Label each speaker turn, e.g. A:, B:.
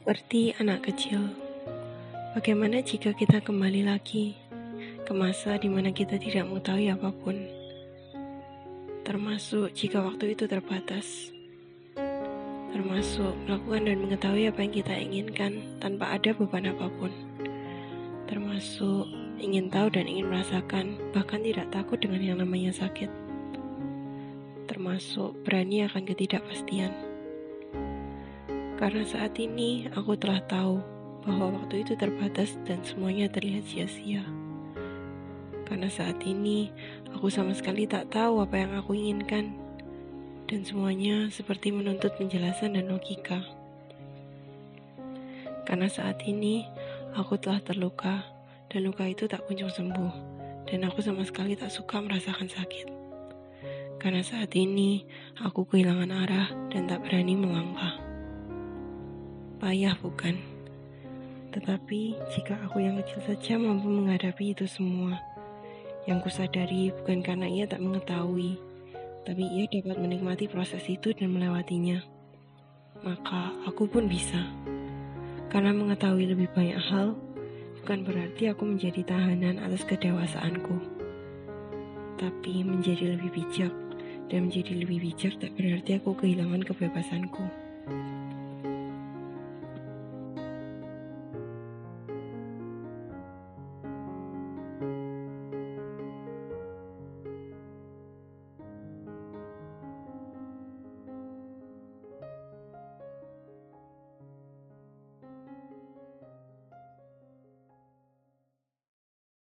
A: Seperti anak kecil, bagaimana jika kita kembali lagi ke masa di mana kita tidak mengetahui apa pun, termasuk jika waktu itu terbatas, termasuk melakukan dan mengetahui apa yang kita inginkan tanpa ada beban apa pun, termasuk ingin tahu dan ingin merasakan, bahkan tidak takut dengan yang namanya sakit, termasuk berani akan ketidakpastian. Karena saat ini aku telah tahu bahwa waktu itu terbatas dan semuanya terlihat sia-sia. Karena saat ini aku sama sekali tak tahu apa yang aku inginkan dan semuanya seperti menuntut penjelasan dan logika. Karena saat ini aku telah terluka dan luka itu tak kunjung sembuh dan aku sama sekali tak suka merasakan sakit. Karena saat ini aku kehilangan arah dan tak berani melangkah. Payah bukan? Tetapi jika aku yang kecil saja mampu menghadapi itu semua, yang kusadari bukan karena ia tak mengetahui, tapi ia dapat menikmati proses itu dan melewatinya. Maka aku pun bisa. Karena mengetahui lebih banyak hal, bukan berarti aku menjadi tahanan atas kedewasaanku. Tapi menjadi lebih bijak, dan menjadi lebih bijak tak berarti aku kehilangan kebebasanku.